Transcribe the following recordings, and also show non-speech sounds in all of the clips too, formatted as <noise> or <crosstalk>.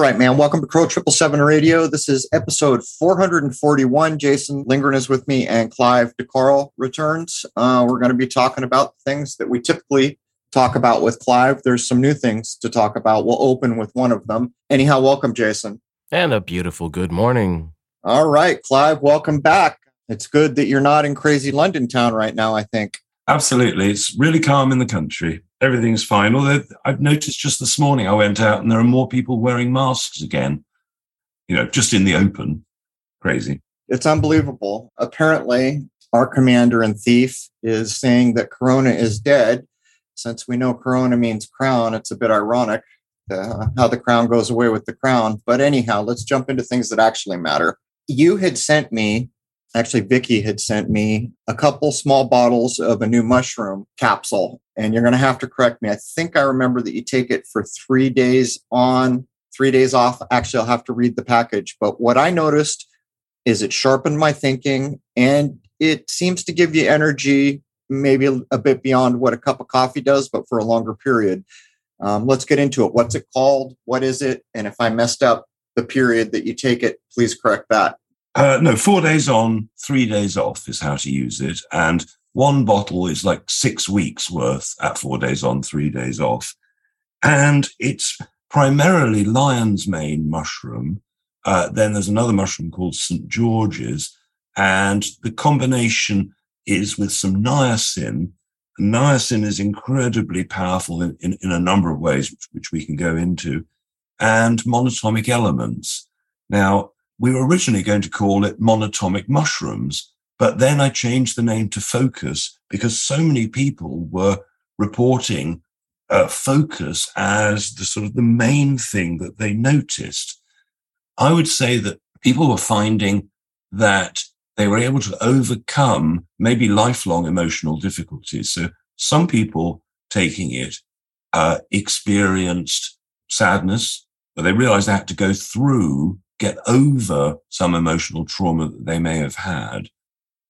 of. All right, man. Welcome to Crow Triple Seven Radio. This is episode 441. Jason Lindgren is with me, and Clive de Carle returns. Uh, we're going to be talking about things that we typically talk about with Clive. There's some new things to talk about. We'll open with one of them. Anyhow, welcome, Jason. And a beautiful good morning. All right, Clive, welcome back. It's good that you're not in crazy London town right now, I think. Absolutely. It's really calm in the country. Everything's fine. Although I've noticed just this morning I went out and there are more people wearing masks again, you know, just in the open. Crazy. It's unbelievable. Apparently, our commander and thief is saying that Corona is dead. Since we know Corona means crown, it's a bit ironic uh, how the crown goes away with the crown. But anyhow, let's jump into things that actually matter. You had sent me actually Vicky had sent me a couple small bottles of a new mushroom capsule and you're going to have to correct me. I think I remember that you take it for 3 days on, 3 days off. Actually, I'll have to read the package, but what I noticed is it sharpened my thinking and it seems to give you energy maybe a, a bit beyond what a cup of coffee does but for a longer period. Um, let's get into it. What's it called? What is it? And if I messed up the period that you take it, please correct that. Uh, no, four days on, three days off is how to use it. And one bottle is like six weeks worth at four days on, three days off. And it's primarily lion's mane mushroom. Uh, then there's another mushroom called St. George's. And the combination is with some niacin. Niacin is incredibly powerful in, in, in a number of ways, which, which we can go into, and monatomic elements. Now, we were originally going to call it monatomic mushrooms, but then I changed the name to focus because so many people were reporting uh, focus as the sort of the main thing that they noticed. I would say that people were finding that they were able to overcome maybe lifelong emotional difficulties. So some people taking it uh, experienced sadness, but they realized they had to go through get over some emotional trauma that they may have had.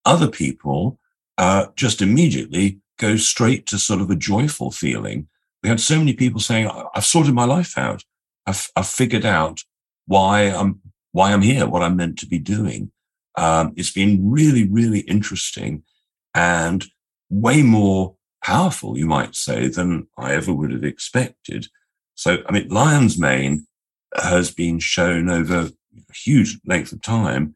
Other people uh, just immediately go straight to sort of a joyful feeling. We had so many people saying, "I've sorted my life out. I've, I've figured out why I'm why I'm here, what I'm meant to be doing." Um, it's been really, really interesting and way more powerful, you might say, than I ever would have expected. So, I mean, lion's mane has been shown over huge length of time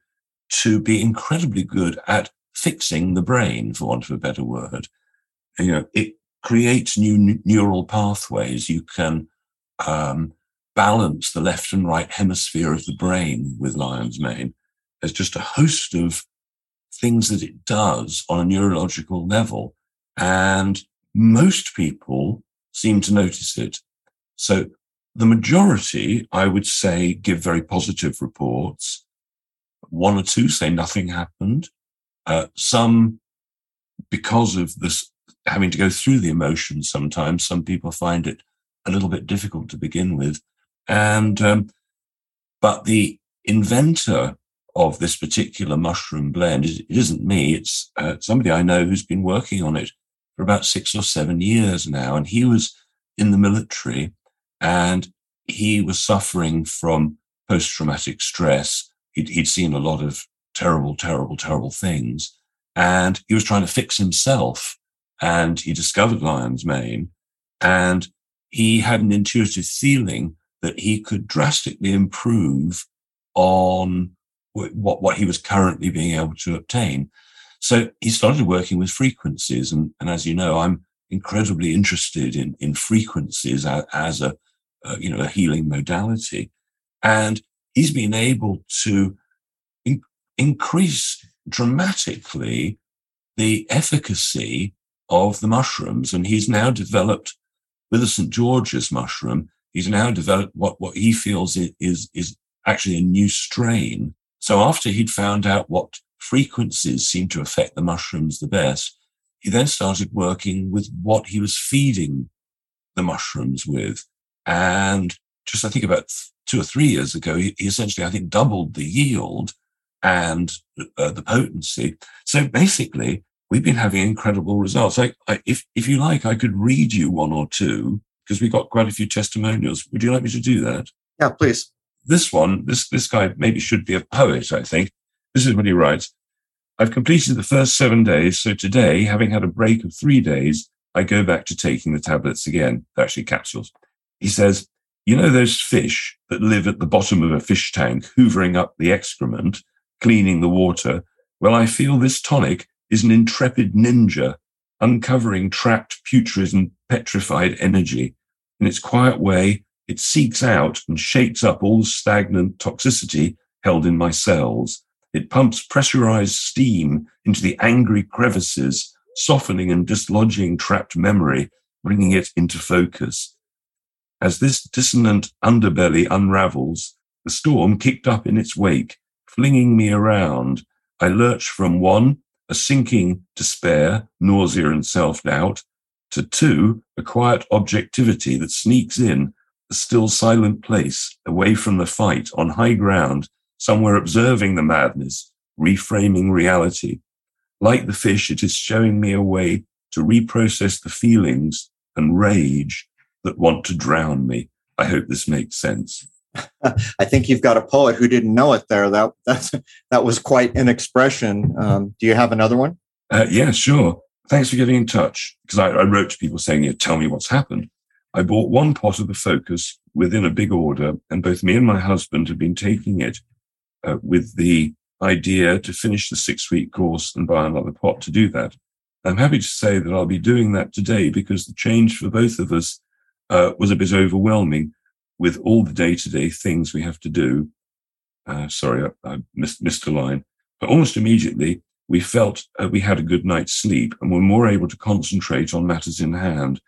to be incredibly good at fixing the brain, for want of a better word. You know, it creates new neural pathways. You can um, balance the left and right hemisphere of the brain with lion's mane. There's just a host of things that it does on a neurological level. And most people seem to notice it. So the majority, I would say, give very positive reports. One or two say nothing happened. Uh, some, because of this, having to go through the emotions sometimes, some people find it a little bit difficult to begin with. And, um, but the inventor of this particular mushroom blend, it isn't me, it's uh, somebody I know who's been working on it for about six or seven years now. And he was in the military and he was suffering from post traumatic stress. He'd, he'd seen a lot of terrible, terrible, terrible things. And he was trying to fix himself. And he discovered lion's mane. And he had an intuitive feeling that he could drastically improve on what, what he was currently being able to obtain. So he started working with frequencies. And, and as you know, I'm incredibly interested in, in frequencies as, a, uh, you know, a healing modality. And he's been able to in- increase dramatically the efficacy of the mushrooms. And he's now developed with the St. George's mushroom, he's now developed what, what he feels is, is actually a new strain. So after he'd found out what frequencies seem to affect the mushrooms the best, he then started working with what he was feeding the mushrooms with. And just, I think about two or three years ago, he, essentially, I think, doubled the yield and uh, the potency. So basically, we've been having incredible results. I, I, if, if you like, I could read you one or two because we got quite a few testimonials. Would you like me to do that? Yeah, please. This one, this this guy maybe should be a poet. I think this is what he writes. I've completed the first seven days, so today, having had a break of three days, I go back to taking the tablets again. Actually capsules. He says, you know those fish that live at the bottom of a fish tank, hoovering up the excrement, cleaning the water? Well, I feel this tonic is an intrepid ninja uncovering trapped, putrid, and petrified energy. In its quiet way, it seeks out and shakes up all the stagnant toxicity held in my cells. It pumps pressurized steam into the angry crevices, softening and dislodging trapped memory, bringing it into focus. As this dissonant underbelly unravels, the storm kicked up in its wake, flinging me around. I lurch from one, a sinking despair, nausea, and self doubt, to two, a quiet objectivity that sneaks in, a still silent place, away from the fight, on high ground, somewhere observing the madness, reframing reality. Like the fish, it is showing me a way to reprocess the feelings and rage that want to drown me. I hope this makes sense. <laughs> I think you've got a poet who didn't know it there. That that's that was quite an expression. Um, do you have another one? Uh, yeah, sure. Thanks for getting in touch because I, I, wrote to people saying, yeah, "Tell me what's happened." I bought one pot of the Focus within a big order, and both me and my husband have been taking it uh, with the idea to finish the six-week course and buy another pot to do that. I'm happy to say that I'll be doing that today because the change for both of us uh, was a bit overwhelming with all the day to day things we have to do. Uh, sorry, I, I missed, missed, a line. But almost immediately, we felt uh, we had a good night's sleep and were more able to concentrate on matters in hand.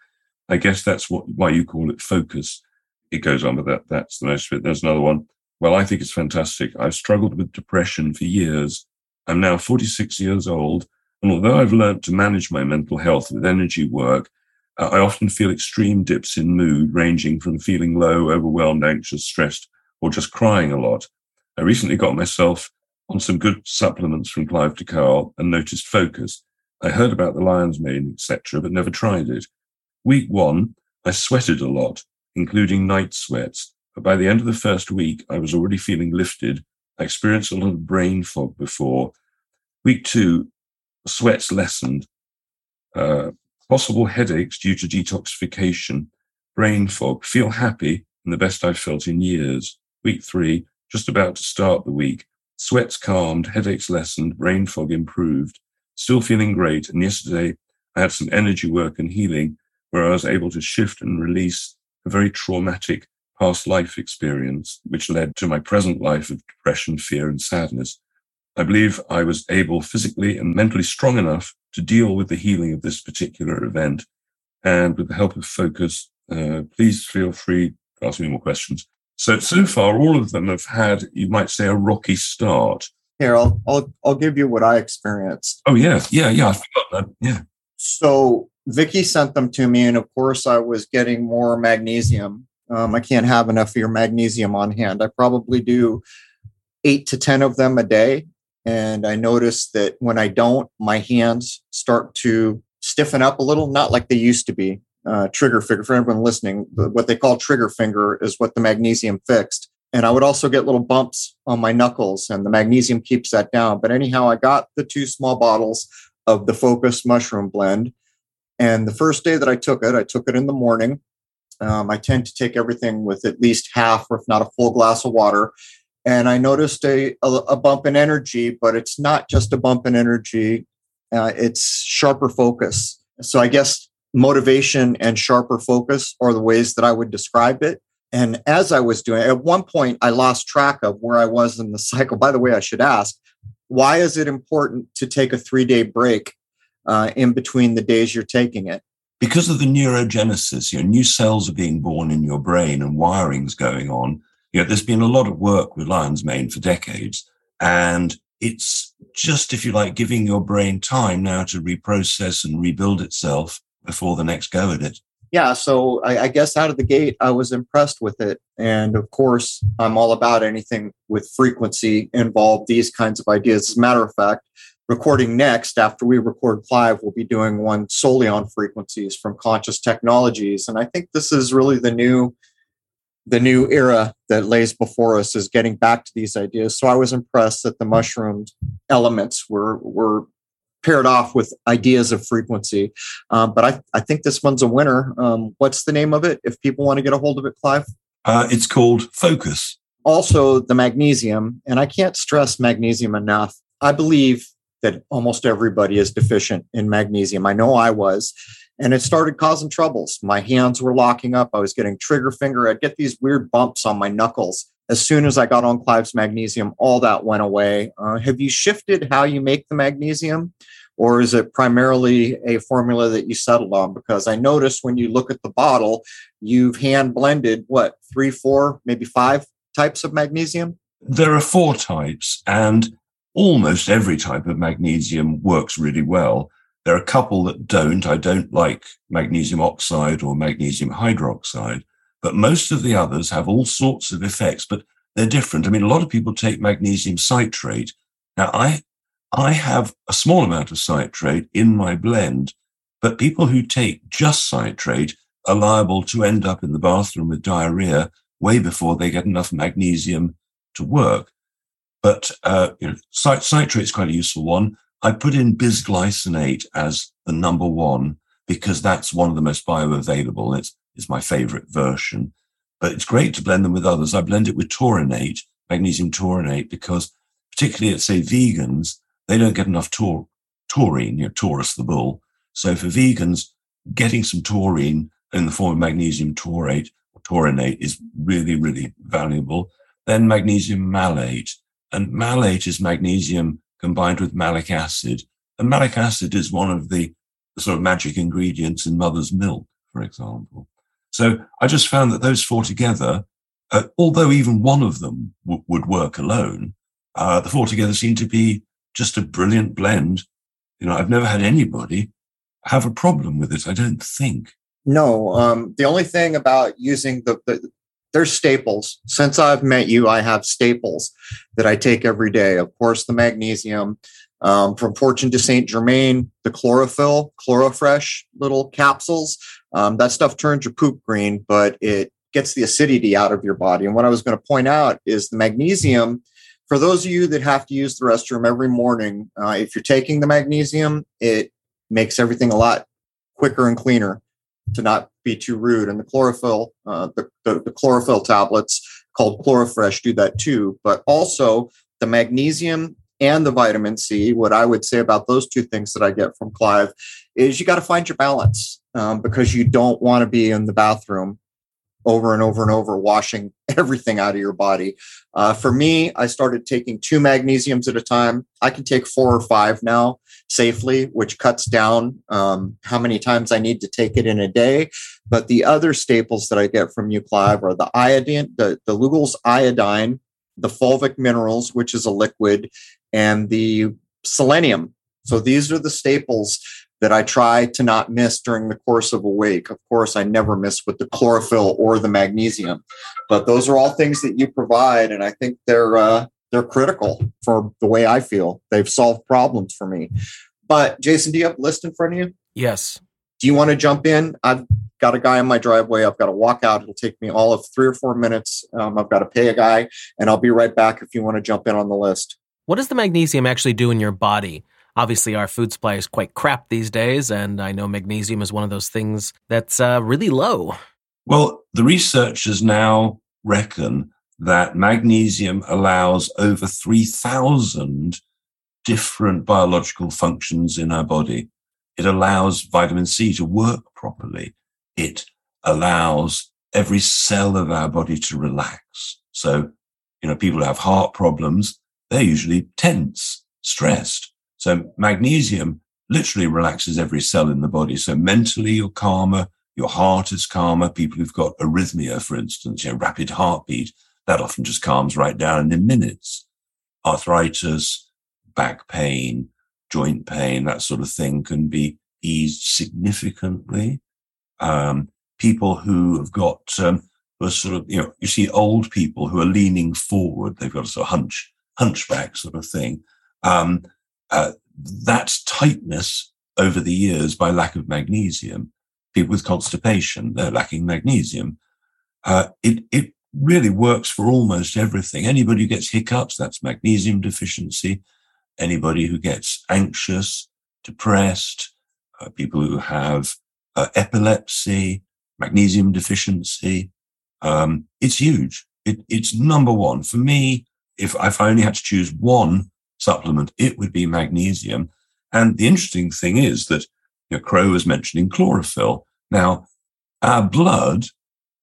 I guess that's what why you call it focus. It goes on, but that that's the most of it. There's another one. Well, I think it's fantastic. I've struggled with depression for years. I'm now 46 years old, and although I've learned to manage my mental health with energy work, uh, I often feel extreme dips in mood, ranging from feeling low, overwhelmed, anxious, stressed, or just crying a lot. I recently got myself on some good supplements from Clive de Carle and noticed focus. I heard about the lion's mane, etc., but never tried it. Week one, I sweated a lot, including night sweats. But by the end of the first week, I was already feeling lifted. I experienced a lot of brain fog before. Week two, sweats lessened. Uh, possible headaches due to detoxification, brain fog, feel happy and the best I've felt in years. Week three, just about to start the week. Sweats calmed, headaches lessened, brain fog improved. Still feeling great. And yesterday I had some energy work and healing where I was able to shift and release a very traumatic past life experience, which led to my present life of depression, fear, and sadness. I believe I was able physically and mentally strong enough to deal with the healing of this particular event. And with the help of focus, uh, please feel free to ask me more questions. So, so far, all of them have had, you might say, a rocky start. Here, I'll, I'll, I'll give you what I experienced. Oh, yeah. Yeah. Yeah. I forgot that. Yeah. So, Vicky sent them to me. And of course, I was getting more magnesium. Um, I can't have enough of your magnesium on hand. I probably do eight to 10 of them a day. And I notice that when I don't, my hands start to stiffen up a little, not like they used to be. Uh, trigger finger, for everyone listening, what they call trigger finger is what the magnesium fixed. And I would also get little bumps on my knuckles, and the magnesium keeps that down. But anyhow, I got the two small bottles of the Focus Mushroom Blend. And the first day that I took it, I took it in the morning. Um, I tend to take everything with at least half, or if not a full glass of water and I noticed a, a, a, bump in energy, but it's not just a bump in energy, uh, it's sharper focus. So I guess motivation and sharper focus are the ways that I would describe it. And as I was doing at one point, I lost track of where I was in the <laughs> cycle. By the way, I should ask, why is it important to take a three day break uh, in between the days you're taking it? Because of the neurogenesis, your know, new cells are being born in your brain and wiring's going on you know, there's been a lot of work with lion's mane for decades, and it's just, if you like, giving your brain time now to reprocess and rebuild itself before the next go at it. Yeah, so I, I guess out of the gate, I was impressed with it. And of course, I'm all about anything with frequency involved, these kinds of ideas. As a matter of fact, recording next, after we record Clive, we'll be doing one solely on frequencies from Conscious Technologies. And I think this is really the new the new era that lays before us is getting back to these ideas. So I was impressed that the mushroomed elements were were paired off with ideas of frequency. Um, but I, I think this one's a winner. Um, what's the name of it? If people want to get a hold of it, Clive? Uh, it's called Focus. Also, the magnesium, and I can't stress magnesium enough. I believe that almost everybody is deficient in magnesium. I know I was. And it started causing troubles. My hands were locking up. I was getting trigger finger. I'd get these weird bumps on my knuckles. As soon as I got on Clive's magnesium, all that went away. Uh, have you shifted how you make the magnesium? Or is it primarily a formula that you settled on? Because I noticed when you look at the bottle, you've hand blended what, three, four, maybe five types of magnesium? There are four types, and almost every type of magnesium works really well. There are a couple that don't. I don't like magnesium oxide or magnesium hydroxide, but most of the others have all sorts of effects, but they're different. I mean, a lot of people take magnesium citrate. Now, I, I have a small amount of citrate in my blend, but people who take just citrate are liable to end up in the bathroom with diarrhea way before they get enough magnesium to work. But uh, you know, citrate is quite a useful one. I put in bisglycinate as the number one because that's one of the most bioavailable. It's, it's my favorite version, but it's great to blend them with others. I blend it with taurinate, magnesium taurinate, because particularly at say vegans, they don't get enough taur- taurine, you know, Taurus the bull. So for vegans, getting some taurine in the form of magnesium taurate or taurinate is really, really valuable. Then magnesium malate. And malate is magnesium combined with malic acid. And malic acid is one of the, sort of magic ingredients in mother's milk, for example. So I just found that those four together, uh, although even one of them w- would work alone, uh, the four together seem to be just a brilliant blend. You know, I've never had anybody have a problem with it. I don't think. No, um, the only thing about using the, the there's staples. Since I've met you, I have staples that I take every day. Of course, the magnesium um, from Fortune to Saint Germain, the chlorophyll, Chlorofresh little capsules. Um, that stuff turns your poop green, but it gets the acidity out of your body. And what I was going to point out is the magnesium. For those of you that have to use the restroom every morning, uh, if you're taking the magnesium, it makes everything a lot quicker and cleaner to not be too rude. And the chlorophyll, uh, the, the, the chlorophyll tablets called Chlorofresh do that too. But also the magnesium and the vitamin C, what I would say about those two things that I get from Clive is you got to find your balance um, because you don't want to be in the bathroom over and over and over, washing <laughs> everything out of your body. Uh, for me, I started taking two magnesiums at a time. I can take four or five now safely, which cuts down um, how many times I need to take it in a day. But the other staples that I get from you, Clive, are the iodine, the, the Lugol's iodine, the fulvic minerals, which is a liquid, and the selenium. So these are the staples that I try to not miss during the course of a week. Of course, I never miss with the chlorophyll or the magnesium, but those are all things that you provide, and I think they're uh, they're critical for the way I feel. They've solved problems for me. But Jason, do you have a list in front of you? Yes. Do you want to jump in? I've got a guy in my driveway. I've got to walk out. It'll take me all of three or four minutes. Um, I've got to pay a guy, and I'll be right back if you want to jump in on the list. What does the magnesium actually do in your body? Obviously, our food supply is quite crap these days, and I know magnesium is one of those things that's uh, really low. Well, the researchers now reckon that magnesium allows over 3,000 different biological functions in our body. It allows vitamin C to work properly. It allows every cell of our body to relax. So, you know, people who have heart problems, they're usually tense, stressed. So magnesium literally relaxes every cell in the body. So mentally, you're calmer. Your heart is calmer. People who've got arrhythmia, for instance, you know, rapid heartbeat, that often just calms right down in minutes. Arthritis, back pain, joint pain, that sort of thing can be eased significantly. Um, people who have got, um, who are sort of, you know, you see old people who are leaning forward. They've got a sort of hunch, hunchback sort of thing. Um, uh, that tightness over the years by lack of magnesium, people with constipation, they're lacking magnesium. Uh, it, it really works for almost everything. Anybody who gets hiccups, that's magnesium deficiency. Anybody who gets anxious, depressed, uh, people who have uh, epilepsy, magnesium deficiency. Um, it's huge. It, it's number one for me. If, if I only had to choose one supplement, it would be magnesium. And the interesting thing is that you know, Crow was mentioning chlorophyll. Now, our blood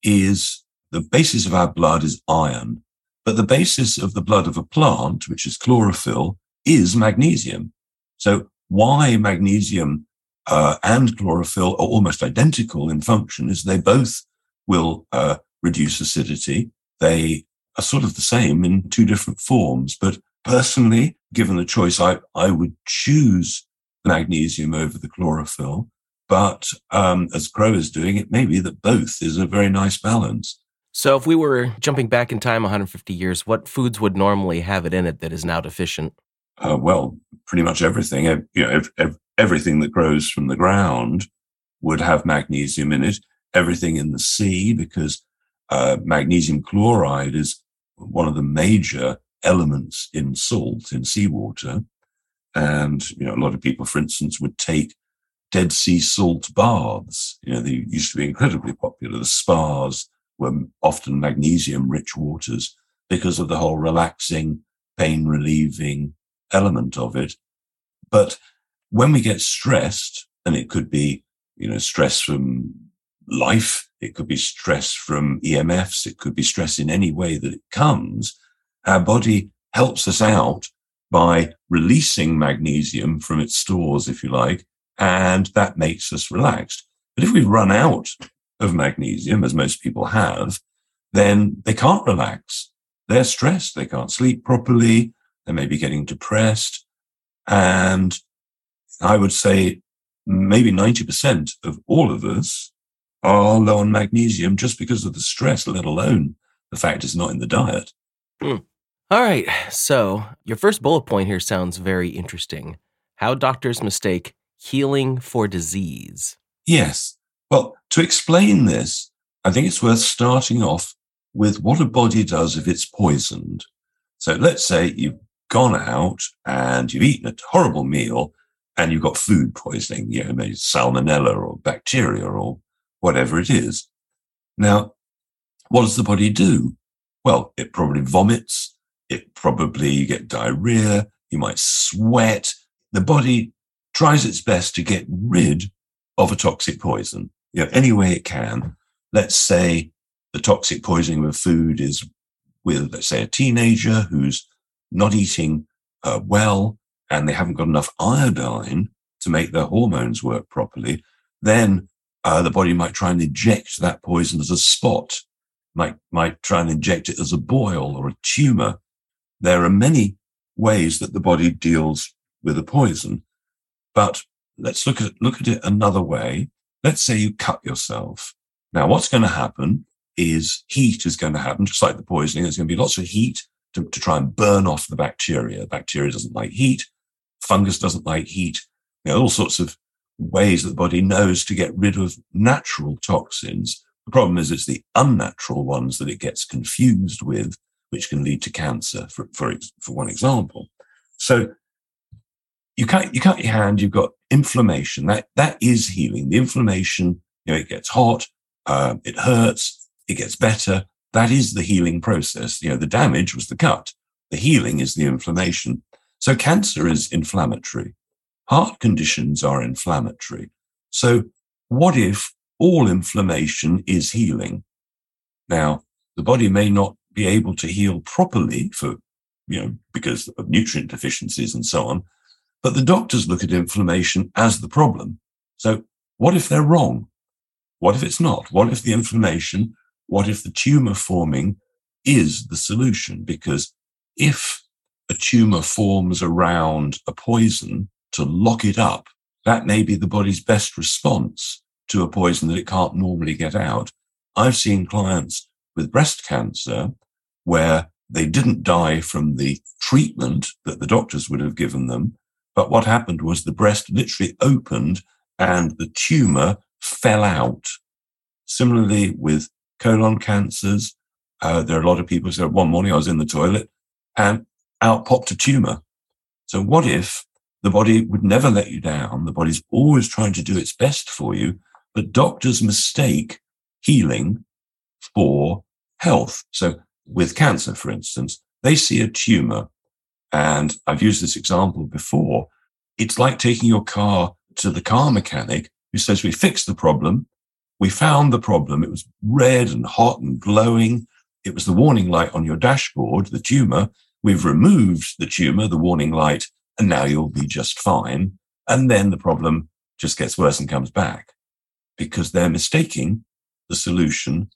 is the basis of our blood is iron, but the basis of the blood of a plant, which is chlorophyll, is magnesium. So why magnesium uh, and chlorophyll are almost identical in function is they both will uh, reduce acidity. They are sort of the same in two different forms. But personally, given the choice, I, I would choose magnesium over the chlorophyll. But um, as Crow is doing, it may be that both is a very nice balance. So, if we were jumping back in time 150 years, what foods would normally have it in it that is now deficient? Uh, well, pretty much everything. You know, everything that grows from the ground would have magnesium in it. Everything in the sea, because uh, magnesium chloride is one of the major elements in salt in seawater. And, you know, a lot of people, for instance, would take Dead Sea salt baths. You know, they used to be incredibly popular. The spas were often magnesium rich waters because of the whole relaxing, pain relieving element of it. But when we get stressed, and it could be, you know, stress from life, it could be stress from EMFs, it could be stress in any way that it comes, our body helps us out by releasing magnesium from its stores, if you like, and that makes us relaxed. But if we run out of magnesium, as most people have, then they can't relax. They're stressed. They can't sleep properly. They may be getting depressed. And I would say maybe 90% of all of us are low on magnesium just because of the stress, let alone the fact it's not in the diet. Mm. All right. So, your first bullet point here sounds very interesting. How doctors mistake healing for disease. Yes. Well, to explain this, I think it's worth starting off with what a body does if it's poisoned. So, let's say you've gone out and you've eaten a horrible meal and you've got food poisoning, you know, maybe salmonella or bacteria or whatever it is. Now, what does the body do? Well, it probably vomits. It probably you get diarrhea. You might sweat. The body tries its best to get rid of a toxic poison, you know, any way it can. Let's say the toxic poisoning of food is with, let's say, a teenager who's not eating uh, well and they haven't got enough iodine to make their hormones work properly, then uh, the body might try and inject that poison as a spot, might, might try and inject it as a boil or a tumor. There are many ways that the body deals with a poison. But let's look at, look at it another way. Let's say you cut yourself. Now, what's going to happen is heat is going to happen, just like the poisoning. There's going to be lots of heat to, to try and burn off the bacteria. Bacteria doesn't like heat. Fungus doesn't like heat. You know, all sorts of ways that the body knows to get rid of natural toxins. The problem is it's the unnatural ones that it gets confused with, which can lead to cancer, for, for, for one example. So you cut, you cut your hand, you've got inflammation. That, that is healing. The inflammation, you know, it gets hot, uh, it hurts, it gets better. That is the healing process. You know, the damage was the cut. The healing is the inflammation. So cancer is inflammatory. Heart conditions are inflammatory. So what if all inflammation is healing? Now, the body may not be able to heal properly for, you know, because of nutrient deficiencies and so on, but the doctors look at inflammation as the problem. So what if they're wrong? What if it's not? What if the inflammation, what if the tumor forming is the solution? Because if a tumor forms around a poison to lock it up, that may be the body's best response to a poison that it can't normally get out. I've seen clients with breast cancer where they didn't die from the treatment that the doctors would have given them, But what happened was the breast literally opened and the tumor fell out. Similarly with colon cancers, uh, there are a lot of people who said one morning I was in the toilet and out popped a tumor. So what if the body would never let you down? The body's always trying to do its best for you, but doctors mistake healing for health. So with cancer, for instance, they see a tumor. And I've used this example before. It's like taking your car to the car mechanic who says, we fixed the problem. We found the problem. It was red and hot and glowing. It was the warning light on your dashboard, the tumor. We've removed the tumor, the warning light, and now you'll be just fine. And then the problem just gets worse and comes back because they're mistaking the solution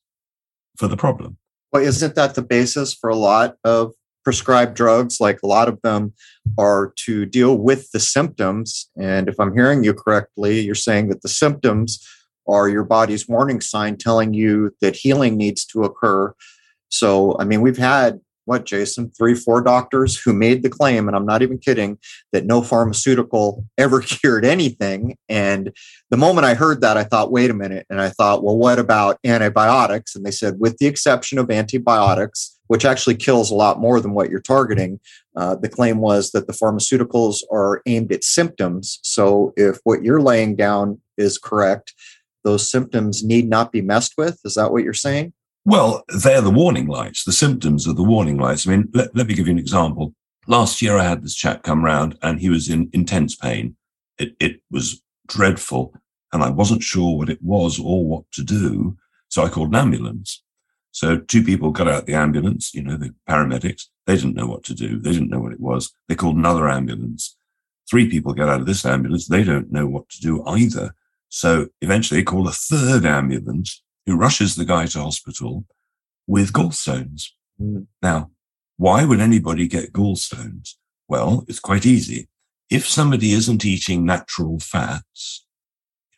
for the problem. Well, isn't that the basis for a lot of prescribed drugs? Like a lot of them are to deal with the symptoms. And if I'm hearing you correctly, you're saying that the symptoms are your body's warning sign telling you that healing needs to occur. So, I mean, we've had what, Jason, three, four doctors who made the claim, and I'm not even kidding, that no pharmaceutical <laughs> ever cured anything. And the moment I heard that, I thought, wait a minute. And I thought, well, what about antibiotics? And they said, with the exception of antibiotics, which actually kills a lot more than what you're targeting, uh, the claim was that the pharmaceuticals are aimed at symptoms. So if what you're laying down is correct, those symptoms need not be messed with. Is that what you're saying? Well, they're the warning lights. The symptoms are the warning lights. I mean, let, let me give you an example. Last year, I had this chap come round and he was in intense pain. It, it was dreadful and I wasn't sure what it was or what to do. So I called an ambulance. So two people got out the ambulance, you know, the paramedics. They didn't know what to do. They didn't know what it was. They called another ambulance. Three people get out of this ambulance. They don't know what to do either. So eventually they call a third ambulance who rushes the guy to hospital with gallstones. Mm. Now, why would anybody get gallstones? Well, it's quite easy. If somebody isn't eating natural fats,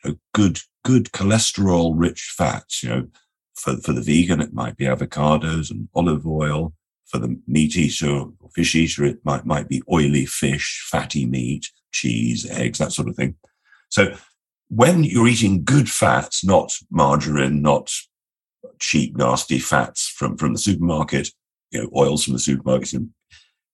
you know, good, good cholesterol rich fats, you know, for, for the vegan, it might be avocados and olive oil. For the meat eater or fish eater, it might, might be oily fish, fatty meat, cheese, eggs, that sort of thing. So when you're eating good fats, not margarine, not cheap, nasty fats from, from the supermarket, you know, oils from the supermarket,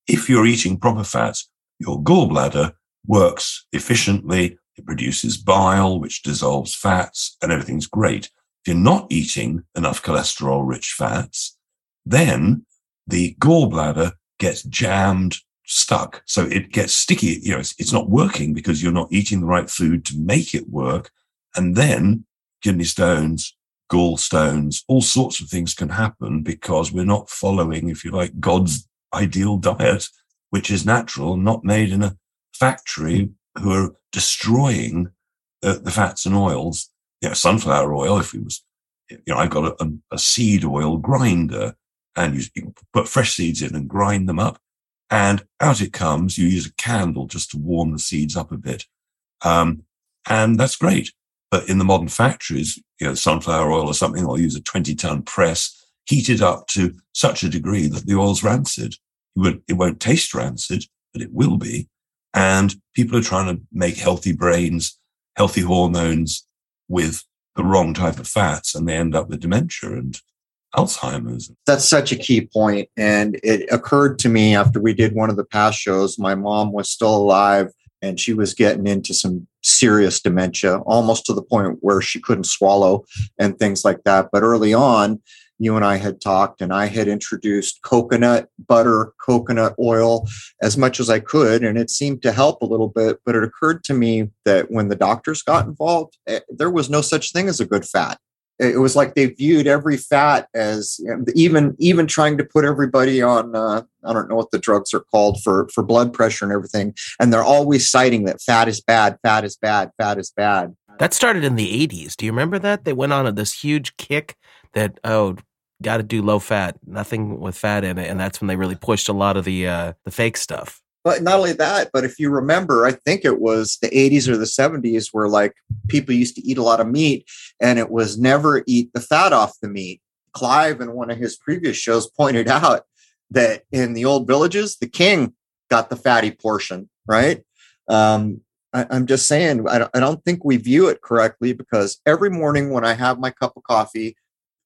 if you're eating proper fats, your gallbladder works efficiently. It produces bile, which dissolves fats, and everything's great. If you're not eating enough cholesterol rich fats, then the gallbladder gets jammed stuck. So it gets sticky. You know, it's, it's not working because you're not eating the right food to make it work. And then kidney stones, gallstones, all sorts of things can happen because we're not following, if you like, God's ideal diet, which is natural, not made in a factory who are destroying the, the fats and oils. You know, sunflower oil, if it was, you know, I've got a, a seed oil grinder and you, you put fresh seeds in and grind them up and out it comes. You use a candle just to warm the seeds up a bit. Um, and that's great. But in the modern factories, you know, sunflower oil or something, they'll use a 20 ton press, heat it up to such a degree that the oil's rancid. It, it won't taste rancid, but it will be. And people are trying to make healthy brains, healthy hormones with the wrong type of fats, and they end up with dementia and Alzheimer's. That's such a key point. And it occurred to me after we did one of the past shows, my mom was still alive and she was getting into some serious dementia, almost to the point where she couldn't swallow and things like that. But early on, you and I had talked, and I had introduced coconut butter, coconut oil as much as I could, and it seemed to help a little bit. But it occurred to me that when the doctors got involved, eh, there was no such thing as a good fat it was like they viewed every fat as even even trying to put everybody on uh, I don't know what the drugs are called for for blood pressure and everything, and they're always citing that fat is bad, fat is bad, fat is bad. That started in the '80s. Do you remember that? They went on this huge kick that oh, got to do low fat, nothing with fat in it, and that's when they really pushed a lot of the uh, the fake stuff. But not only that, but if you remember, I think it was the 80s or the 70s where like people used to eat a lot of meat and it was never eat the fat off the meat. Clive in one of his previous shows pointed out that in the old villages, the king got the fatty portion, right? Um, I, am just saying, I don't, I don't think we view it correctly because every morning when I have my cup of coffee,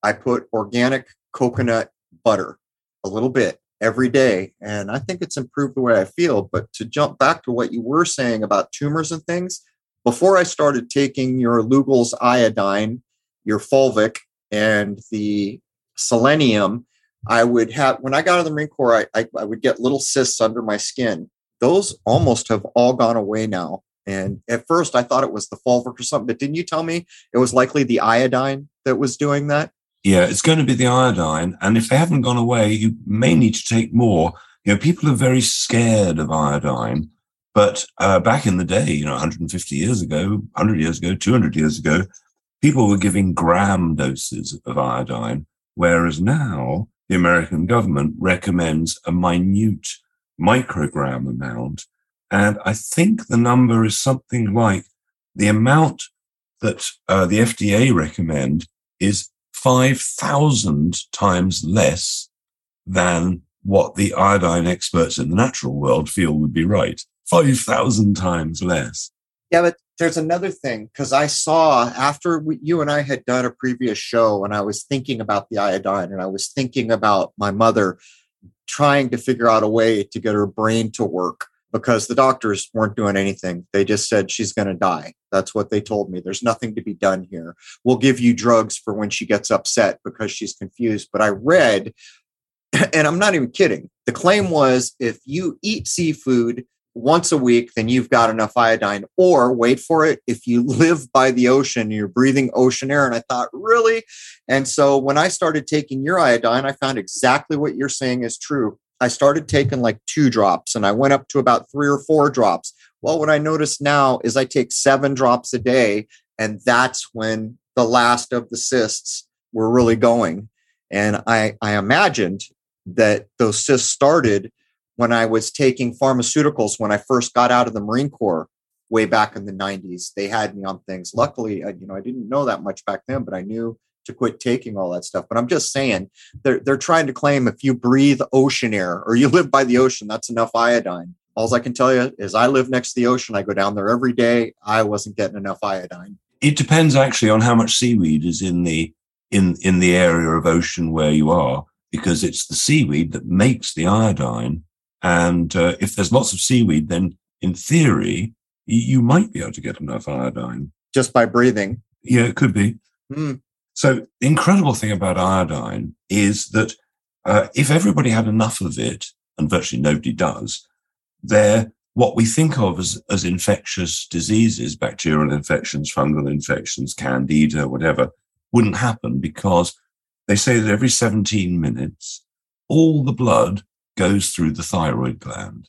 I put organic coconut butter, a little bit every day. And I think it's improved the way I feel. But to jump back to what you were saying about tumors and things, before I started taking your Lugol's iodine, your fulvic, and the selenium, I would have, when I got out of the Marine Corps, I, I, I would get little cysts under my skin. Those almost have all gone away now. And at first, I thought it was the fulvic or something, but didn't you tell me it was likely the iodine that was doing that? Yeah, it's going to be the iodine. And if they haven't gone away, you may need to take more. You know, people are very scared of iodine. But uh, back in the day, you know, 150 years ago, 100 years ago, 200 years ago, people were giving gram doses of iodine, whereas now the American government recommends a minute microgram amount. And I think the number is something like the amount that uh, the FDA recommend is 5,000 times less than what the iodine experts in the natural world feel would be right. 5,000 times less. Yeah, but there's another thing because I saw after we, you and I had done a previous show and I was thinking about the iodine and I was thinking about my mother trying to figure out a way to get her brain to work because the doctors weren't doing anything. They just said she's going to die. That's what they told me. There's nothing to be done here. We'll give you drugs for when she gets upset because she's confused. But I read, <clears throat> and I'm not even kidding, the claim was if you eat seafood once a week, then you've got enough iodine. Or wait for it, if you <laughs> live by the ocean, you're breathing ocean air. And I thought, really? And so when I started taking your iodine, I found exactly what you're saying is true. I started taking like two drops and I went up to about three or four drops. Well, what I notice now is I take seven drops a day, and that's when the last of the cysts were really going. And I, I imagined that those cysts started when I was taking pharmaceuticals when I first got out of the Marine Corps way back in the 90s. They had me on things. Luckily, I, you know, I didn't know that much back then, but I knew to quit taking all that stuff. But I'm just saying they're they're trying to claim if you breathe ocean air or you <laughs> live by the ocean, that's enough iodine. All I can tell you is I live next to the ocean. I go down there every day. I wasn't getting enough iodine. It depends actually on how much seaweed is in the in in the area of ocean where you are, because it's the seaweed that makes the iodine. And uh, if there's lots of seaweed, then in theory you might be able to get enough iodine just by breathing. Yeah, it could be. Mm. So the incredible thing about iodine is that uh, if everybody had enough of it, and virtually nobody does, there what we think of as, as infectious diseases, bacterial infections, fungal infections, candida, whatever, wouldn't happen because they say that every 17 minutes, all the blood goes through the thyroid gland.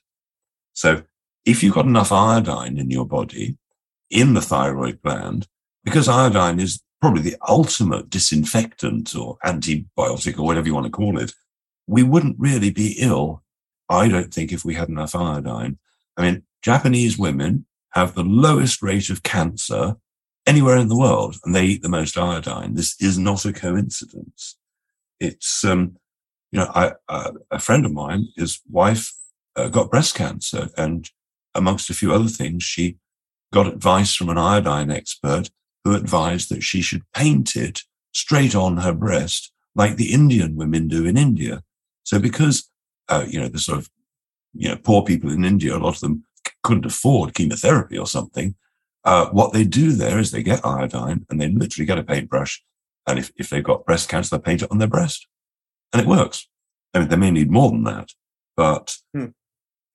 So if you've got enough iodine in your body, in the thyroid gland, because iodine is probably the ultimate disinfectant or antibiotic or whatever you want to call it, we wouldn't really be ill, I don't think, if we had enough iodine. I mean, Japanese women have the lowest rate of cancer anywhere in the world, and they eat the most iodine. This is not a coincidence. It's, um, you know, I, uh, a friend of mine, his wife uh, got breast cancer, and amongst a few other things, she got advice from an iodine expert who advised that she should paint it straight on her breast, like the Indian women do in India. So because, uh, you know, the sort of, you know, poor people in India, a lot of them couldn't afford chemotherapy or something. Uh, what they do there is they get iodine and they literally get a paintbrush. And if, if they've got breast cancer, they paint it on their breast and it works. I mean, they may need more than that, but hmm.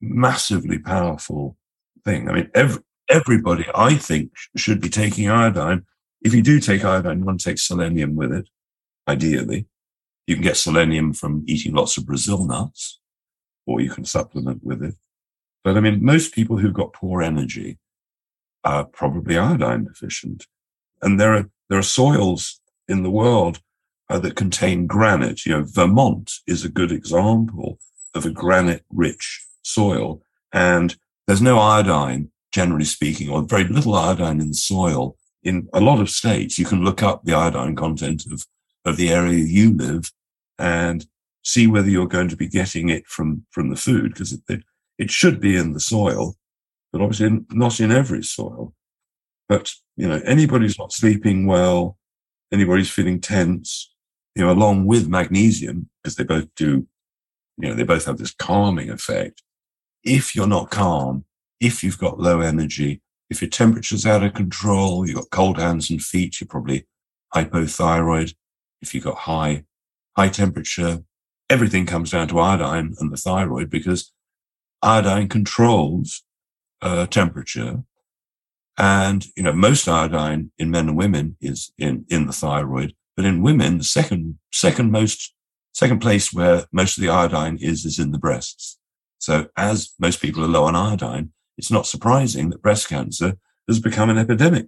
massively powerful thing. I mean, every, everybody, I think, should be taking iodine. If you do take iodine, you want to take selenium with it, ideally. You can get selenium from eating lots of Brazil nuts, or you can supplement with it. But I mean, most people who've got poor energy are probably iodine deficient. And there are, there are soils in the world uh, that contain granite. You know, Vermont is a good example of a granite rich soil. And there's no iodine generally speaking, or very little iodine in the soil. In a lot of states, you can look up the iodine content of, of the area you live and see whether you're going to be getting it from, from the food, because it, it should be in the soil. but obviously not in every soil. But, you know, anybody's not sleeping well, anybody's feeling tense, you know, along with magnesium, because they both do, you know, they both have this calming effect. If you're not calm, if you've got low energy, if your temperature's out of control, you've got cold hands and feet, you're probably hypothyroid. If you've got high, high temperature, everything comes down to iodine and the thyroid because iodine controls uh, temperature. And, you know, most iodine in men and women is in, in the thyroid, but in women, the second, second most, second place where most of the iodine is, is in the breasts. So as most people are low on iodine, it's not surprising that breast cancer has become an epidemic.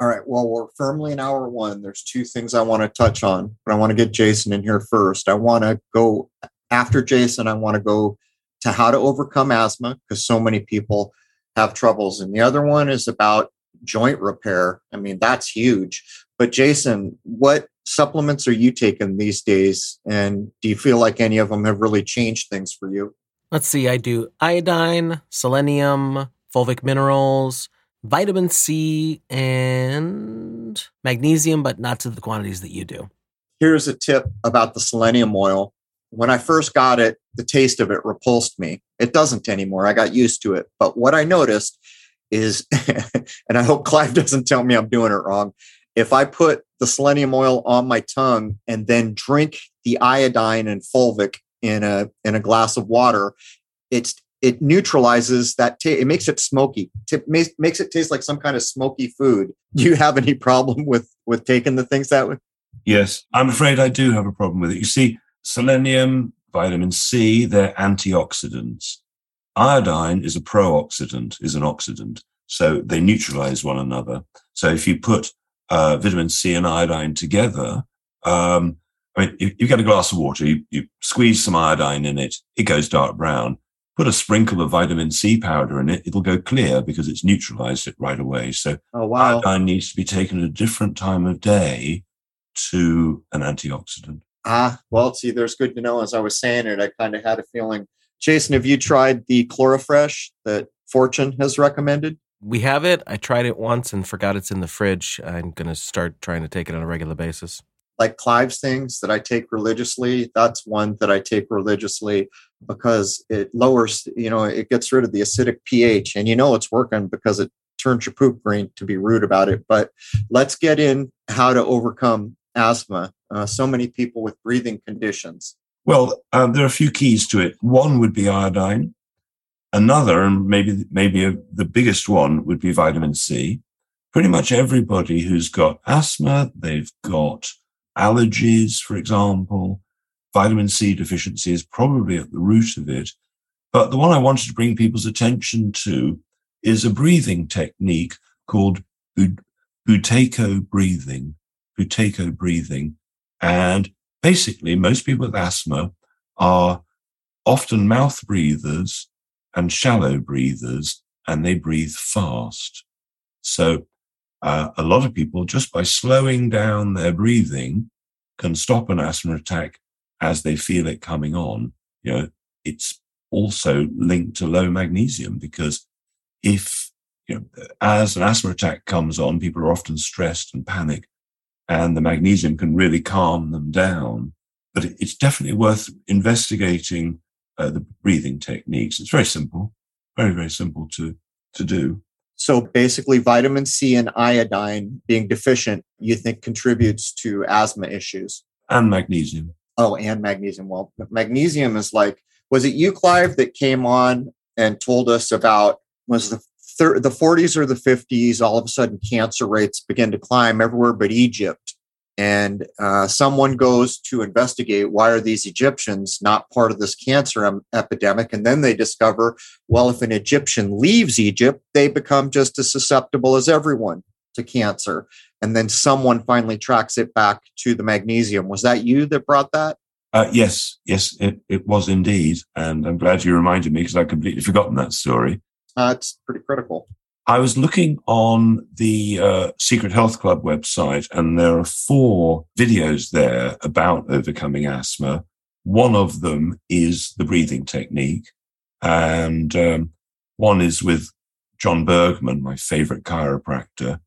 All right. Well, we're firmly in hour one. There's two things I want to touch on, but I want to get Jason in here first. I want to go after Jason. I want to go to how to overcome asthma because so many people have troubles. And the other one is about joint repair. I mean, that's huge. But Jason, what supplements are you taking these days? And do you feel like any of them have really changed things for you? Let's see. I do iodine, selenium, fulvic minerals, vitamin C, and magnesium, but not to the quantities that you do. Here's a tip about the selenium oil. When I first got it, the taste of it repulsed me. It doesn't anymore. I got used to it. But what I noticed is, <laughs> and I hope Clive <laughs> doesn't tell me I'm doing it wrong. If I put the selenium oil on my tongue and then drink the iodine and fulvic in a in a glass of water, it's it neutralizes that taste. It makes it smoky. T- makes, makes it taste like some kind of smoky food. <laughs> Do you have any problem with with taking the things that way? Yes, I'm afraid I do have a problem with it. You see, selenium, vitamin C, they're antioxidants. Iodine is a pro-oxidant, is an oxidant. So they neutralize one another. So if you put uh, vitamin C and iodine together, um, I mean, you, you get a glass of water, you, you squeeze some iodine in it, it goes dark brown. Put a sprinkle of vitamin C powder in it, it'll go clear because it's neutralized it right away. So oh, wow. iodine needs to be taken at a different time of day to an antioxidant. Ah, well, see, there's good to know. As I was saying it, I kind of had a feeling. Jason, have you tried the Chlorofresh that Fortune has recommended? We have it. I tried it once and forgot it's in the fridge. I'm going to start trying to take it on a regular basis. Like Clive's things that I take religiously, that's one that I take religiously because it lowers, you know, it gets rid of the acidic pH. And you know it's working because it turns your poop green to be rude about it. But let's get in how to overcome asthma. Uh, so many people with breathing conditions. Well, um, there are a few keys to it. One would be iodine. Another, and maybe maybe a, the biggest one, would be vitamin C. Pretty much everybody who's got asthma, they've got allergies, for example. Vitamin C deficiency is probably at the root of it. But the one I wanted to bring people's attention to is a breathing technique called Buteyko breathing. Buteyko breathing. And basically, most people with asthma are often mouth breathers and shallow breathers, and they breathe fast. So, uh, a lot of people, just by slowing down their breathing, can stop an asthma attack as they feel it coming on. You know, it's also linked to low magnesium because if, you know, as an asthma attack comes on, people are often stressed and panic and the magnesium can really calm them down. But it's definitely worth investigating uh, the breathing techniques. It's very simple, very, very simple to, to do. So basically, vitamin C and iodine being deficient, you think contributes to asthma issues? And magnesium. Oh, and magnesium. Well, magnesium is like, was it you, Clive, that came on and told us about was the thir- the 40s or the 50s? All of a sudden, cancer rates begin to climb everywhere but Egypt and uh, someone goes to investigate why are these egyptians not part of this cancer em- epidemic and then they discover well if an egyptian leaves egypt they become just as susceptible as everyone to cancer. And then someone finally tracks it back to the magnesium. Was that you that brought that? Uh, yes yes it, it was indeed. And i'm glad you reminded me because i'd completely forgotten that story. Uh, it's pretty critical I was looking on the uh, Secret Health Club website, and there are four videos there about overcoming asthma. One of them is the breathing technique. And um, One is with John Bergman, my favorite chiropractor.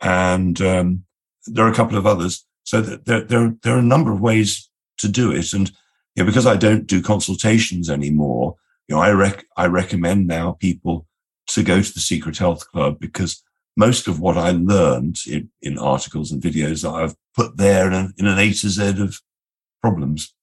And um, there are a couple of others. So there, there, there are a number of ways to do it. And you know, because I don't do consultations anymore, you know, I rec- I recommend now people to go to the Secret Health Club because most of what I learned in, in articles and videos that I've put there in, a, in an A to Z of problems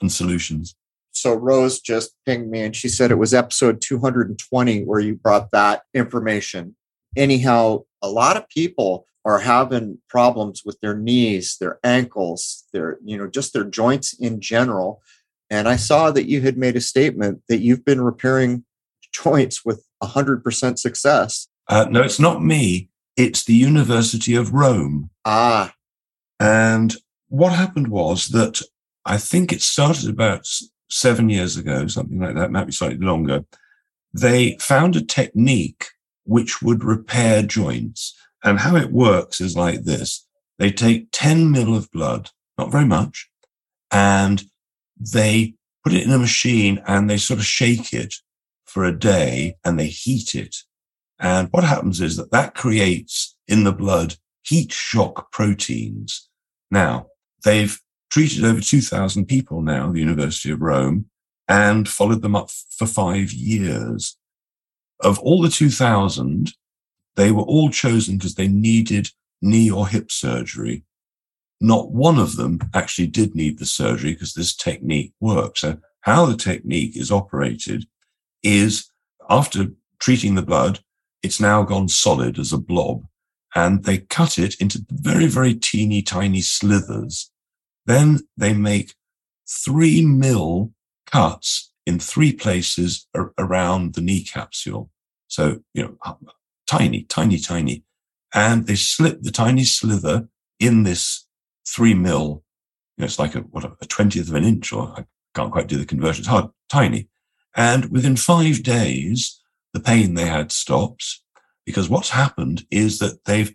and solutions. So Rose just pinged me and she said it was episode 220 where you brought that information. Anyhow, a lot of people are having problems with their knees, their ankles, their, you know, just their joints in general. And I saw that you had made a statement that you've been repairing joints with 100% success. Uh, no, it's not me. It's the University of Rome. Ah. And what happened was that I think it started about seven years ago, something like that, might be slightly longer. They found a technique which would repair joints. And how it works is like this. They take 10 mil of blood, not very much, and they put it in a machine and they sort of shake it for a day and they heat it. And what happens is that that creates in the blood heat shock proteins. Now, they've treated over 2,000 people now, the University of Rome, and followed them up for five years. Of all the 2,000, they were all chosen because they needed knee or hip surgery. Not one of them actually did need the surgery because this technique works. So how the technique is operated is after treating the blood, it's now gone solid as a blob and they cut it into very, very teeny tiny slithers. Then they make three mil cuts in three places around the knee capsule. So, you know, uh, tiny, tiny, tiny. And they slip the tiny slither in this three mil. You know, it's like a, what, a 20th of an inch, or I can't quite do the conversion. It's hard, tiny. And within five days, the pain they had stops because what's happened is that they've,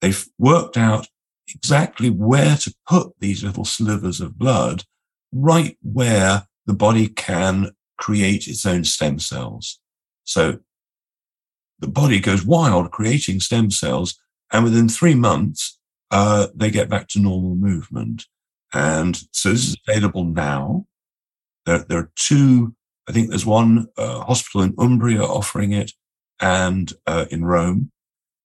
they've worked out exactly where to put these little slivers of blood right where the body can create its own stem cells. So the body goes wild creating stem cells. And within three months, uh, they get back to normal movement. And so this is available now. There, there are two, I think there's one uh, hospital in Umbria offering it and uh, in Rome.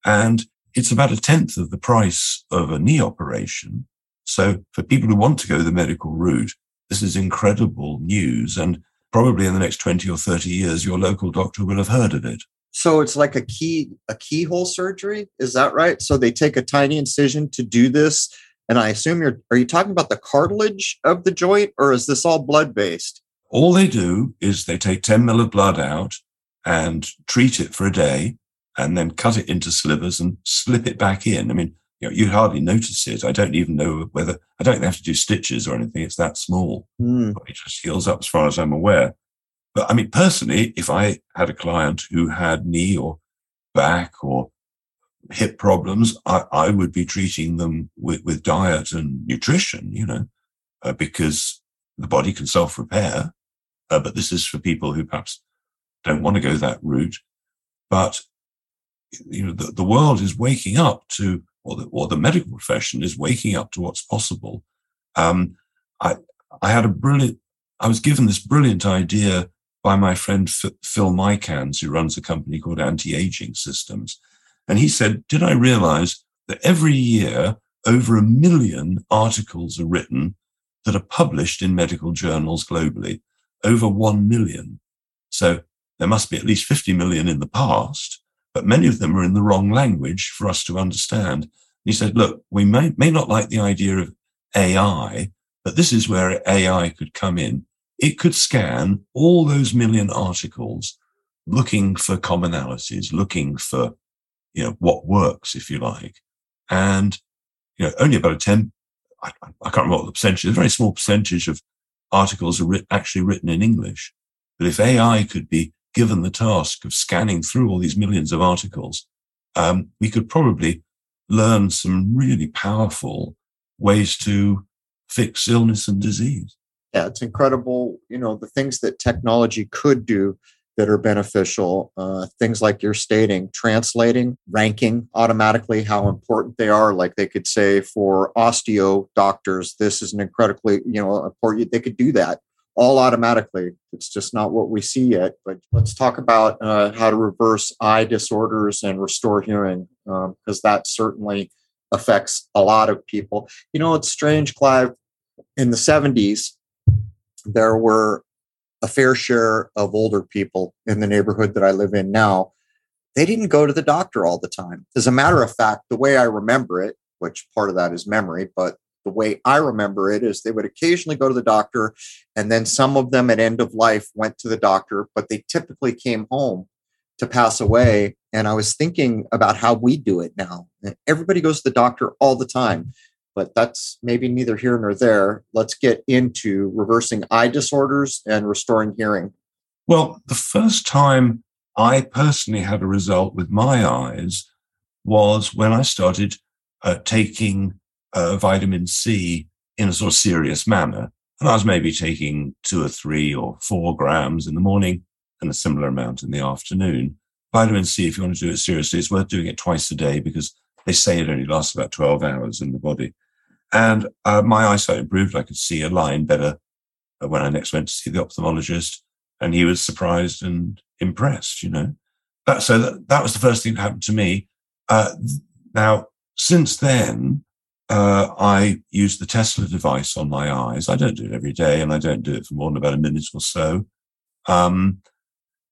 And it's about a tenth of the price of a knee operation. So for people who want to go the medical route, this is incredible news. And probably in the next 20 or 30 years, your local doctor will have heard of it. So it's like a key a keyhole surgery, is that right? So they take a tiny incision to do this, and I assume you're are you talking about the cartilage of the joint, or is this all blood based? All they do is they take 10 mil of blood out and treat it for a day, and then cut it into slivers and <laughs> slip it back in. I mean, you know, you hardly notice it. I don't even know whether I don't have to do stitches or anything. It's that small. Mm. It just heals up as far as I'm aware. But I mean, personally, if I had a client who had knee or back or hip problems, I, I would be treating them with, with diet and nutrition, you know, uh, because the body can self repair. Uh, but this is for people who perhaps don't want to go that route. But, you know, the, the world is waking up to, or the, or the medical profession is waking up to what's possible. Um, I, I had a brilliant, I was given this brilliant idea by my friend Phil Micans, who runs a company called Anti-Aging Systems. And he said, did I realize that every year over a million articles are written that are published in medical journals globally, over 1 million. So there must be at least 50 million in the past, but many of them are in the wrong language for us to understand. He said, look, we may, may not like the idea of AI, but this is where AI could come in it could scan all those million articles looking for commonalities, looking for, you know, what works, if you like. And, you know, only about a 10, I, I can't remember what the percentage, a very small percentage of articles are actually written in English. But if AI could be given the task of scanning through all these millions of articles, um, we could probably learn some really powerful ways to fix illness and disease yeah, it's incredible, you know, the things that technology could do that are beneficial. Uh, things like you're stating, translating, ranking automatically how important they are. Like they could say for osteo doctors, this is an incredibly, you know, important. They could do that all automatically. It's just not what we see yet. But let's talk about uh, how to reverse eye disorders and restore hearing, because um, that certainly affects a lot of people. You know, it's strange, Clive. In the 70s, there were a fair share of older people in the neighborhood that I live in now. They didn't go to the doctor all the time. As a matter of fact, the way I remember it, which part of that is memory, but the way I remember it is they would occasionally go to the doctor, and then some of them at end of life went to the doctor, but they typically came home to pass away. And I was thinking about how we do it now. Everybody goes to the doctor all the time, but that's maybe neither here nor there. Let's get into reversing eye disorders and restoring hearing. Well, the first time I personally had a result with my eyes was when I started uh, taking uh, vitamin C in a sort of serious manner. And I was maybe taking two or three or four grams in the morning and a similar amount in the afternoon. Vitamin C, if you want to do it seriously, it's worth doing it twice a day because they say it only lasts about 12 hours in the body. And uh, my eyesight improved. I could see a line better uh, when I next went to see the ophthalmologist. And he was surprised and impressed, you know. So that, that was the first thing that happened to me. Uh, now, since then, uh, I use the Tesla device on my eyes. I don't do it every day, and I don't do it for more than about a minute or so. Um,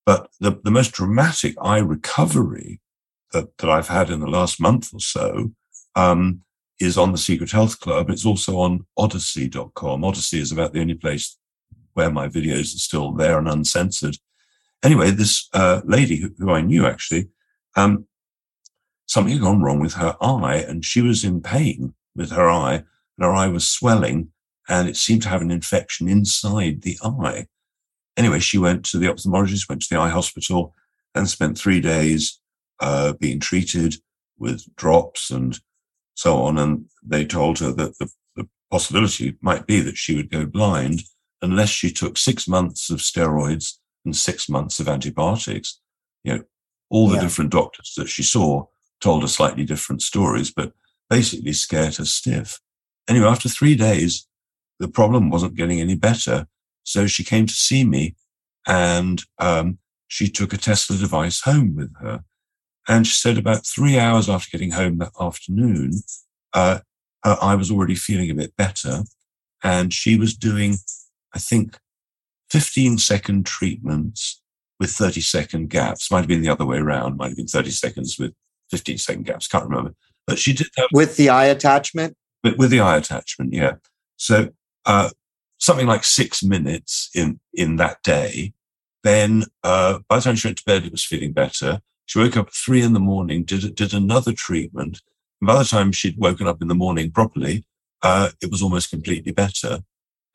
but the, the most dramatic eye recovery that, that I've had in the last month or so um, is on the Secret Health Club. It's also on Odysee.com. Odysee is about the only place where my videos are still there and uncensored. Anyway, this uh, lady who, who, I knew actually, um, something had gone wrong with her eye, and she was in pain with her eye, and her eye was swelling, and it seemed to have an infection inside the eye. Anyway, she went to the ophthalmologist, went to the eye hospital, and spent three days uh, being treated with drops and so on. And they told her that the, the possibility might be that she would go blind unless she took six months of steroids and six months of antibiotics. You know, all the yeah. different doctors that she saw told her slightly different stories, but basically scared her stiff. Anyway, after three days, the problem wasn't getting any better. So she came to see me and um, she took a Tesla device home with her. And she said about three hours after getting home that afternoon, uh, her eye was already feeling a bit better. And she was doing, I think, 15 second treatments with 30 second gaps. Might have been the other way around. Might have been 30 seconds with 15 second gaps. Can't remember. But she did that with the eye attachment. With, with the eye attachment, yeah. So uh, something like six minutes in in that day. Then uh, by the time she went to bed, it was feeling better. She woke up at three in the morning, did did another treatment. And by the time she'd woken up in the morning properly, uh, it was almost completely better.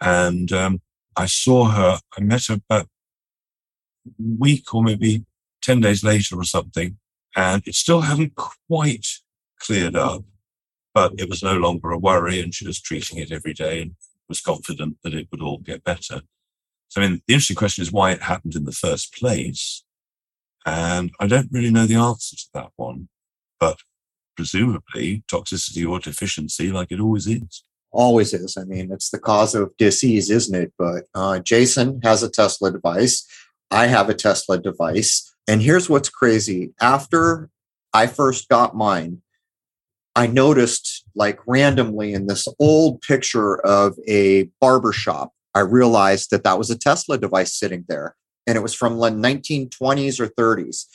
And um, I saw her. I met her about a week or maybe ten days later or something, and it still hadn't quite cleared up, but it was no longer a worry and she was treating it every day and was confident that it would all get better. So, I mean, the interesting question is why it happened in the first place. And I don't really know the answer to that one, but presumably toxicity or deficiency, like it always is. Always is. I mean, it's the cause of disease, isn't it? But uh, Jason has a Tesla device. I have a Tesla device. And here's what's crazy. After I first got mine, I noticed like randomly in this old picture of a barber shop, I realized that that was a Tesla device sitting there and it was from the 1920s or 30s.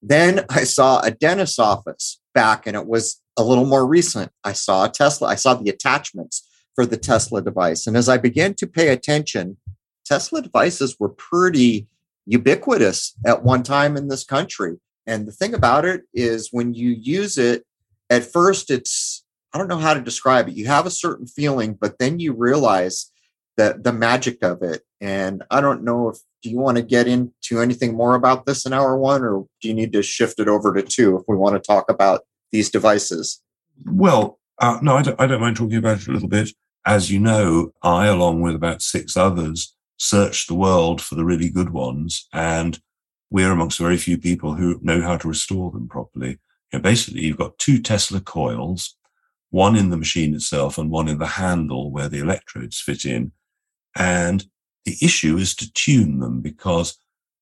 Then I saw a dentist's office back and it was a little more recent. I saw a Tesla, I saw the attachments for the Tesla device. And as I began to pay attention, Tesla devices were pretty ubiquitous at one time in this country. And the thing about it is when you use it at first it's I don't know how to describe it. You have a certain feeling, but then you realize that the magic of it. And I don't know if do you want to get into anything more about this in hour one, or do you need to shift it over to two if we want to talk about these devices? Well, uh, no, I don't, I don't mind talking about it a little bit. As you know, I, along with about six others, searched the world for the really good ones. And we're amongst very few people who know how to restore them properly. You know, basically, you've got two Tesla coils, one in the machine itself and one in the handle where the electrodes fit in. And the issue is to tune them because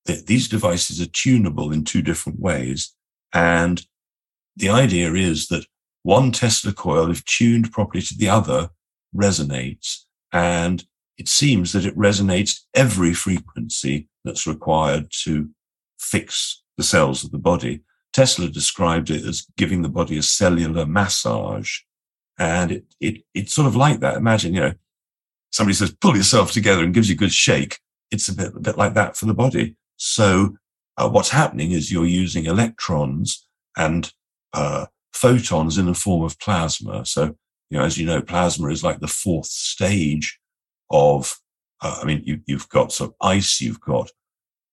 th- these devices are tunable in two different ways. And the idea is that one Tesla coil, if tuned properly to the other, resonates. And it seems that it resonates every frequency that's required to fix the cells of the body. Tesla described it as giving the body a cellular massage. And it, it, it's sort of like that. Imagine, you know, somebody says, pull yourself together and gives you a good shake. It's a bit, a bit like that for the body. So uh, what's happening is you're using electrons and uh, photons in the form of plasma. So, you know, as you know, plasma is like the fourth stage of, uh, I mean, you, have got sort of ice, you've got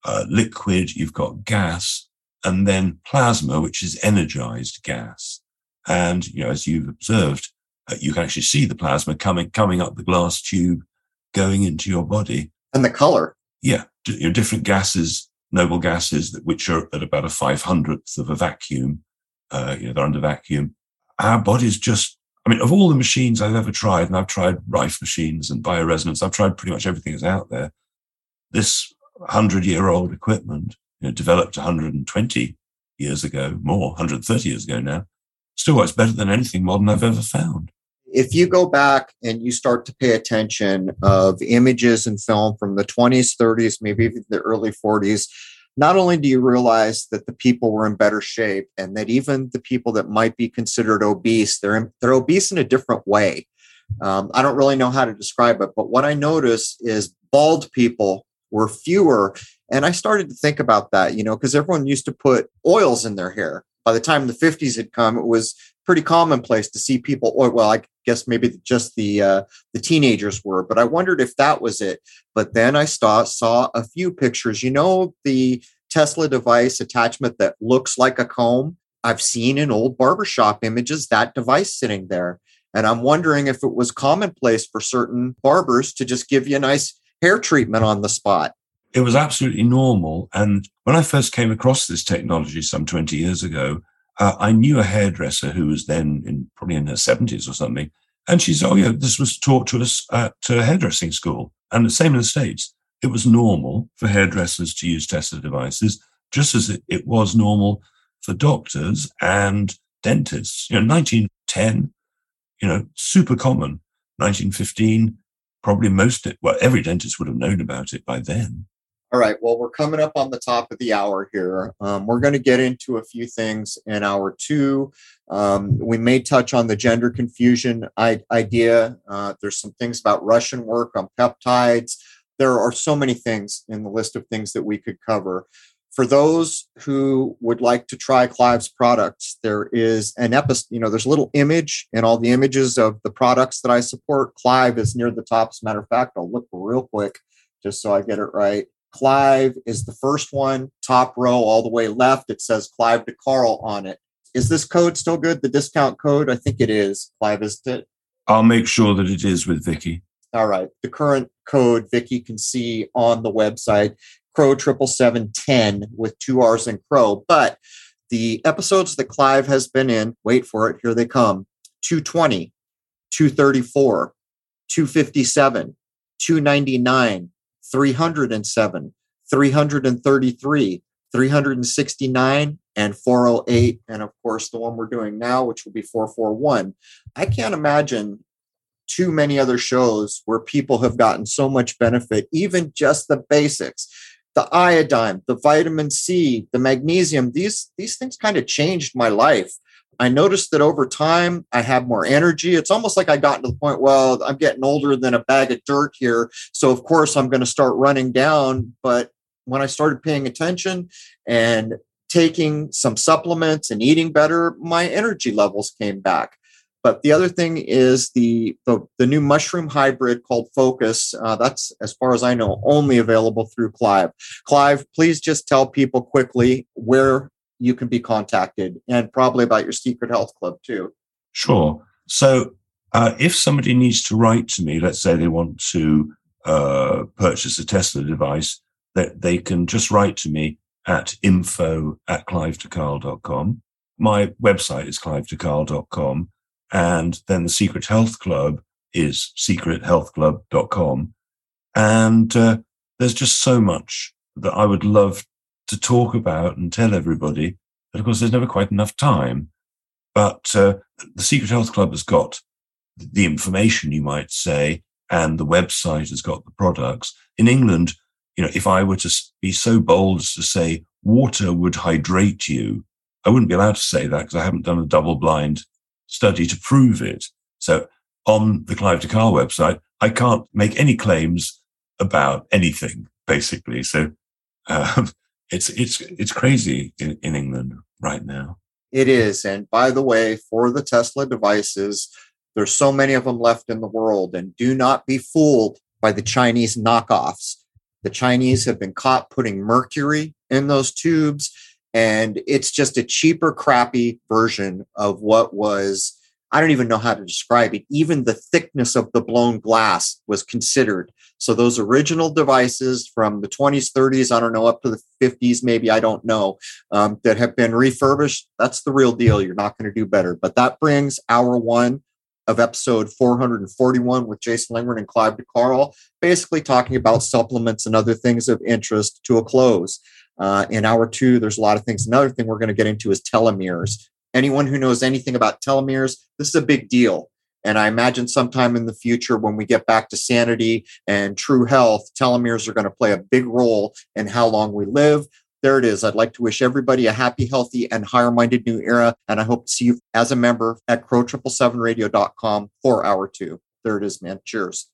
uh, liquid, you've got gas, and then plasma, which is energized gas. And, you know, as you've observed, you can actually see the plasma coming, coming up the glass tube, going into your body. And the color. Yeah. You know, different gases, noble gases, that, which are at about a 500th of a vacuum. Uh, you know, they're under vacuum. Our body's just, I mean, of all the machines I've ever tried, and I've tried Rife machines and bioresonance, I've tried pretty much everything that's out there. This 100 year old equipment, you know, developed 120 years ago, more, 130 years ago now, still works better than anything modern I've ever found. If you go back and you start to pay attention of images and film from the 20s, 30s, maybe even the early 40s, not only do you realize that the people were in better shape and that even the people that might be considered obese, they're, in, they're obese in a different way. Um, I don't really know how to describe it, but what I notice is bald people were fewer. And I started to think about that, you know, because everyone used to put oils in their hair. By the time the 50s had come, it was pretty commonplace to see people or Well, I guess maybe just the uh, the teenagers were, but I wondered if that was it. But then I saw saw a few pictures. You know, the Tesla device attachment that looks like a comb. I've seen in old barbershop images that device sitting there. And I'm wondering if it was commonplace for certain barbers to just give you a nice hair treatment on the spot. It was absolutely normal. And when I first came across this technology some 20 years ago, uh, I knew a hairdresser who was then in probably in her 70s or something. And she said, Oh, yeah, this was taught to us at a hairdressing school. And the same in the States. It was normal for hairdressers to use Tesla devices, just as it, it was normal for doctors and dentists. You know, 1910, you know, super common. 1915, probably most, well, every dentist would have known about it by then. All right. Well, we're coming up on the top of the hour here. Um, we're going to get into a few things in hour two. Um, we may touch on the gender confusion idea. Uh, there's some things about Russian work on peptides. There are so many things in the list of things that we could cover for those who would like to try Clive's products, there is an episode, you know, there's a little image and all the images of the products that I support. Clive is near the top. As a matter of fact, I'll look real quick just so I get it right. Clive is the first one, top row, all the way left. It says Clive de Carle on it. Is this code still good? The discount code? I think it is. Clive, is it? I'll make sure that it is with Vicky. All right. The current code Vicky can see on the website Crow triple seven ten with two R's in Crow. But the episodes that Clive has been in, wait for it, here they come 220, 234, 257, 299, 307, 333, 369, and 408. And of course, the one we're doing now, which will be 441. I can't imagine too many other shows where people have gotten so much benefit, even just the basics the iodine, the vitamin C, the magnesium, these, these things kind of changed my life. I noticed that over time I have more energy. It's almost like I got to the point, well, I'm getting older than a bag of dirt here. So of course I'm going to start running down. But when I started paying attention and taking some supplements and eating better, my energy levels came back. But the other thing is the the, the new mushroom hybrid called Focus. Uh, that's, as far as I know, only available through Clive. Clive, please just tell people quickly where you can be contacted and probably about your secret health club too. Sure. So uh, if somebody needs to write to me, let's say they want to uh, purchase a Tesla device, that they can just write to me at info at clivedecarle.com. My website is clivedecarle.com. And then the Secret Health Club is secrethealthclub.com. And uh, there's just so much that I would love to talk about and tell everybody. But of course, there's never quite enough time. But uh, the Secret Health Club has got the information, you might say, and the website has got the products. In England, you know, if I were to be so bold as to say water would hydrate you, I wouldn't be allowed to say that because I haven't done a double blind study to prove it. So on the Clive Carle website, I can't make any claims about anything, basically. So <laughs> um, it's it's it's crazy in, in England right now. It is. And by the way, for the Tesla devices, there's so many of them left in the world, and do not be fooled by the Chinese knockoffs. The Chinese have been caught putting mercury in those tubes, and it's just a cheaper, crappy version of what was. I don't even know how to describe it. Even the thickness of the blown glass was considered. So those original devices from the 20s, 30s, I don't know, up to the 50s, maybe, I don't know, um, that have been refurbished, that's the real deal. You're not going to do better. But that brings hour one of episode 441 with Jason Lingard and Clive de Carle, basically talking about supplements and other things of interest to a close. Uh, in hour two, there's a lot of things. Another thing we're going to get into is telomeres. Anyone who knows anything about telomeres, this is a big deal. And I imagine sometime in the future, when we get back to sanity and true health, telomeres are going to play a big role in how long we live. There it is. I'd like to wish everybody a happy, healthy, and higher minded new era. And I hope to see you as a member at crow777radio.com for hour two. There it is, man. Cheers.